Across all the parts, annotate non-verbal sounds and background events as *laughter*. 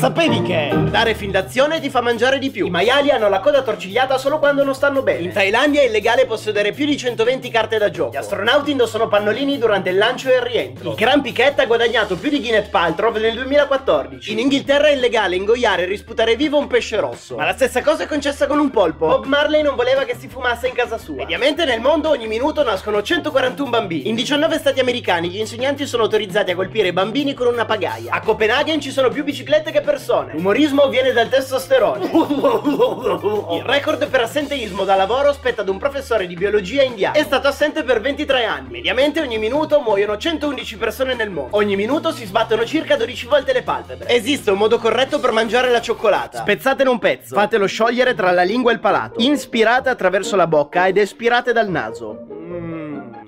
Sapevi che dare fin d'azione ti fa mangiare di più? I maiali hanno la coda torcigliata solo quando non stanno bene. In Thailandia è illegale possedere più di 120 carte da gioco. Gli astronauti indossano pannolini durante il lancio e il rientro. Il Gran Piquet ha guadagnato più di Gwyneth Paltrow nel 2014. In Inghilterra è illegale ingoiare e risputare vivo un pesce rosso. Ma la stessa cosa è concessa con un polpo. Bob Marley non voleva che si fumasse in casa sua. Mediamente nel mondo ogni minuto nascono 141 bambini. In 19 stati americani gli insegnanti sono autorizzati a colpire bambini con una pagaia. A Copenaghen ci sono più biciclette che persone. L'umorismo viene dal testosterone. *laughs* Il record per assenteismo da lavoro spetta ad un professore di biologia indiano. È stato assente per 23 anni. Mediamente ogni minuto muoiono 111 persone nel mondo. Ogni minuto si sbattono circa 12 volte le palpebre. Esiste un modo corretto per mangiare la cioccolata. Spezzatene un pezzo. Fatelo sciogliere tra la lingua e il palato. Inspirate attraverso la bocca ed espirate dal naso.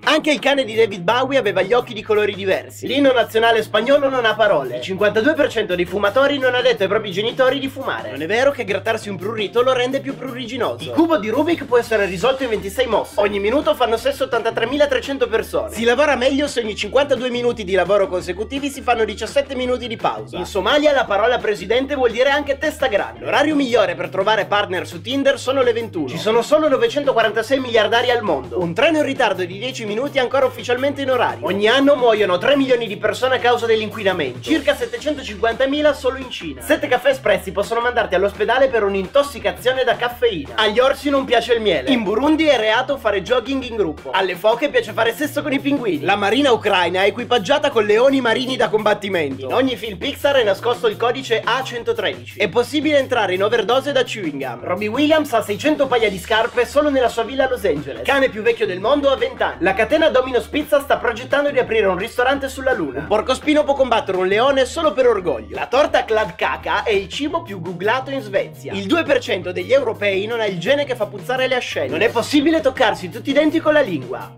Anche il cane di David Bowie aveva gli occhi di colori diversi. L'inno nazionale spagnolo non ha parole. Il 52% dei fumatori non ha detto ai propri genitori di fumare. Non è vero che grattarsi un prurito lo rende più pruriginoso. Il cubo di Rubik può essere risolto in 26 mosse. Ogni minuto fanno sesso 83.300 persone. Si lavora meglio se ogni 52 minuti di lavoro consecutivi si fanno 17 minuti di pausa. In Somalia la parola presidente vuol dire anche testa grande. L'orario migliore per trovare partner su Tinder sono le 21. Ci sono solo 946 miliardari al mondo. Un treno in ritardo di 10 minuti è ancora ufficialmente in orario. Ogni anno muoiono 3 milioni di persone a causa dell'inquinamento. Circa 750.000 solo in Cina. 7 caffè espressi possono mandarti all'ospedale per un'intossicazione da caffeina. Agli orsi non piace il miele. In Burundi è reato fare jogging in gruppo. Alle foche piace fare sesso con i pinguini. La marina ucraina è equipaggiata con leoni marini da combattimento. In ogni film Pixar è nascosto il codice A113. È possibile entrare in overdose da chewing gum. Robbie Williams ha 600 paia di scarpe solo nella sua villa a Los Angeles. Cane più vecchio del mondo ha 20 anni. La catena Domino's Pizza sta progettando di aprire un ristorante sulla Luna. Un porcospino può combattere un leone solo per orgoglio. La torta Clad Caca è il cibo più googlato in Svezia. Il 2% degli europei non ha il gene che fa puzzare le ascelle. Non è possibile toccarsi tutti i denti con la lingua.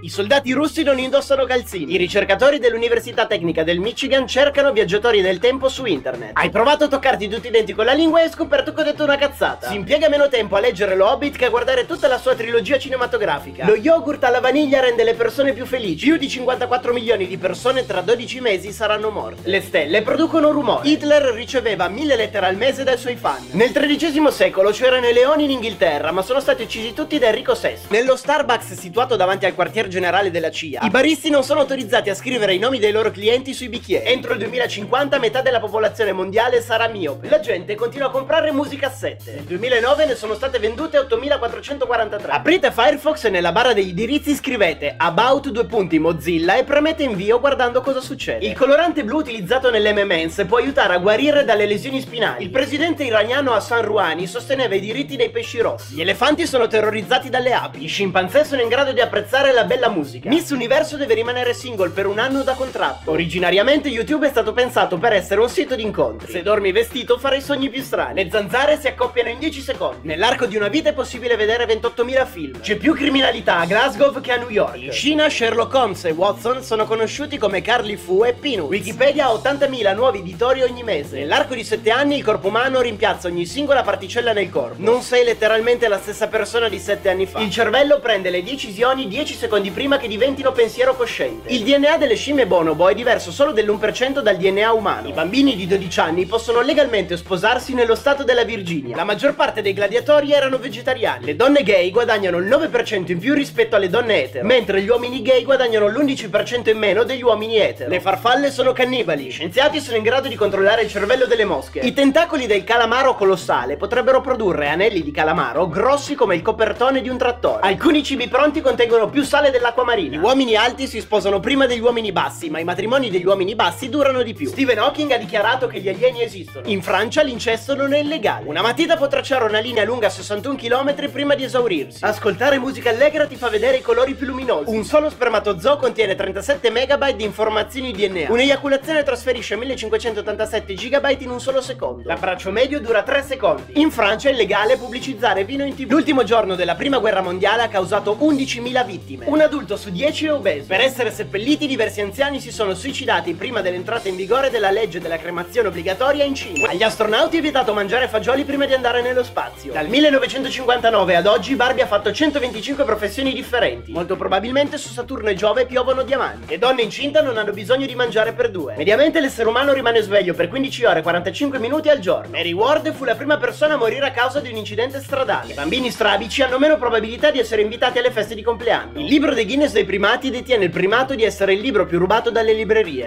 I soldati russi non indossano calzini. I ricercatori dell'Università Tecnica del Michigan cercano viaggiatori del tempo su internet. Hai provato a toccarti tutti i denti con la lingua e hai scoperto che ho detto una cazzata. Si impiega meno tempo a leggere lo Hobbit che a guardare tutta la sua trilogia cinematografica. Lo yogurt alla vaniglia rende le persone più felici. Più di 54 milioni di persone tra 12 mesi saranno morte. Le stelle producono rumore. Hitler riceveva mille lettere al mese dai suoi fan. Nel XIII secolo c'erano i leoni in Inghilterra, ma sono stati uccisi tutti da Enrico VI. Nello Starbucks situato davanti al generale della CIA, i baristi non sono autorizzati a scrivere i nomi dei loro clienti sui bicchieri. Entro il 2050 metà della popolazione mondiale sarà miope. La gente continua a comprare musicassette. Nel 2009 ne sono state vendute 8443. Aprite Firefox e nella barra degli indirizzi scrivete about due punti Mozilla e premete invio guardando cosa succede. Il colorante blu utilizzato nell'MMS può aiutare a guarire dalle lesioni spinali. Il presidente iraniano Hassan Rouhani sosteneva i diritti dei pesci rossi. Gli elefanti sono terrorizzati dalle api. Gli scimpanzé sono in grado di apprezzare la bella musica. Miss Universo deve rimanere single per un anno da contratto. Originariamente YouTube è stato pensato per essere un sito di incontri. Se dormi vestito farai sogni più strani. Le zanzare si accoppiano in 10 secondi. Nell'arco di una vita è possibile vedere 28.000 film. C'è più criminalità a Glasgow che a New York. In Cina Sherlock Holmes e Watson sono conosciuti come Carly Fu e Pinu. Wikipedia ha 80.000 nuovi editori ogni mese. Nell'arco di 7 anni il corpo umano rimpiazza ogni singola particella nel corpo. Non sei letteralmente la stessa persona di 7 anni fa. Il cervello prende le decisioni 10 secondi prima che diventino pensiero cosciente. Il DNA delle scimmie bonobo è diverso solo dell'1% dal DNA umano. I bambini di 12 anni possono legalmente sposarsi nello stato della Virginia. La maggior parte dei gladiatori erano vegetariani. Le donne gay guadagnano il 9% in più rispetto alle donne etero, mentre gli uomini gay guadagnano l'11% in meno degli uomini etero. Le farfalle sono cannibali. Gli scienziati sono in grado di controllare il cervello delle mosche. I tentacoli del calamaro colossale potrebbero produrre anelli di calamaro grossi come il copertone di un trattore. Alcuni cibi pronti contengono più sale dell'acqua marina. Gli uomini alti si sposano prima degli uomini bassi, ma i matrimoni degli uomini bassi durano di più. Stephen Hawking ha dichiarato che gli alieni esistono. In Francia l'incesto non è illegale. Una matita può tracciare una linea lunga 61 km prima di esaurirsi. Ascoltare musica allegra ti fa vedere i colori più luminosi. Un solo spermatozoo contiene 37 MB di informazioni DNA. Un'eiaculazione trasferisce 1587 GB in un solo secondo. L'abbraccio medio dura 3 secondi. In Francia è illegale pubblicizzare vino in tv. L'ultimo giorno della prima guerra mondiale ha causato 11.000 vittime. Una adulto su 10 è obeso. Per essere seppelliti, diversi anziani si sono suicidati prima dell'entrata in vigore della legge della cremazione obbligatoria in Cina. Agli astronauti è vietato mangiare fagioli prima di andare nello spazio. Dal 1959 ad oggi Barbie ha fatto 125 professioni differenti. Molto probabilmente su Saturno e Giove piovono diamanti. Le donne incinta non hanno bisogno di mangiare per due. Mediamente l'essere umano rimane sveglio per 15 ore e 45 minuti al giorno. Mary Ward fu la prima persona a morire a causa di un incidente stradale. I bambini strabici hanno meno probabilità di essere invitati alle feste di compleanno. Il libro dei Guinness dei primati detiene il primato di essere il libro più rubato dalle librerie.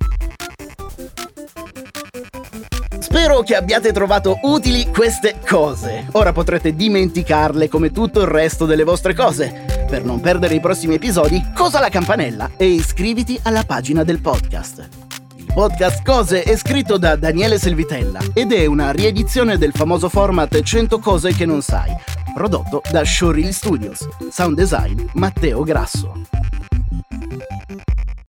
Spero che abbiate trovato utili queste cose. Ora potrete dimenticarle come tutto il resto delle vostre cose. Per non perdere i prossimi episodi, cosa la campanella e iscriviti alla pagina del podcast. Il podcast Cose è scritto da Daniele Selvitella ed è una riedizione del famoso format 100 cose che non sai, prodotto da Showreel Studios. Sound design Matteo Grasso.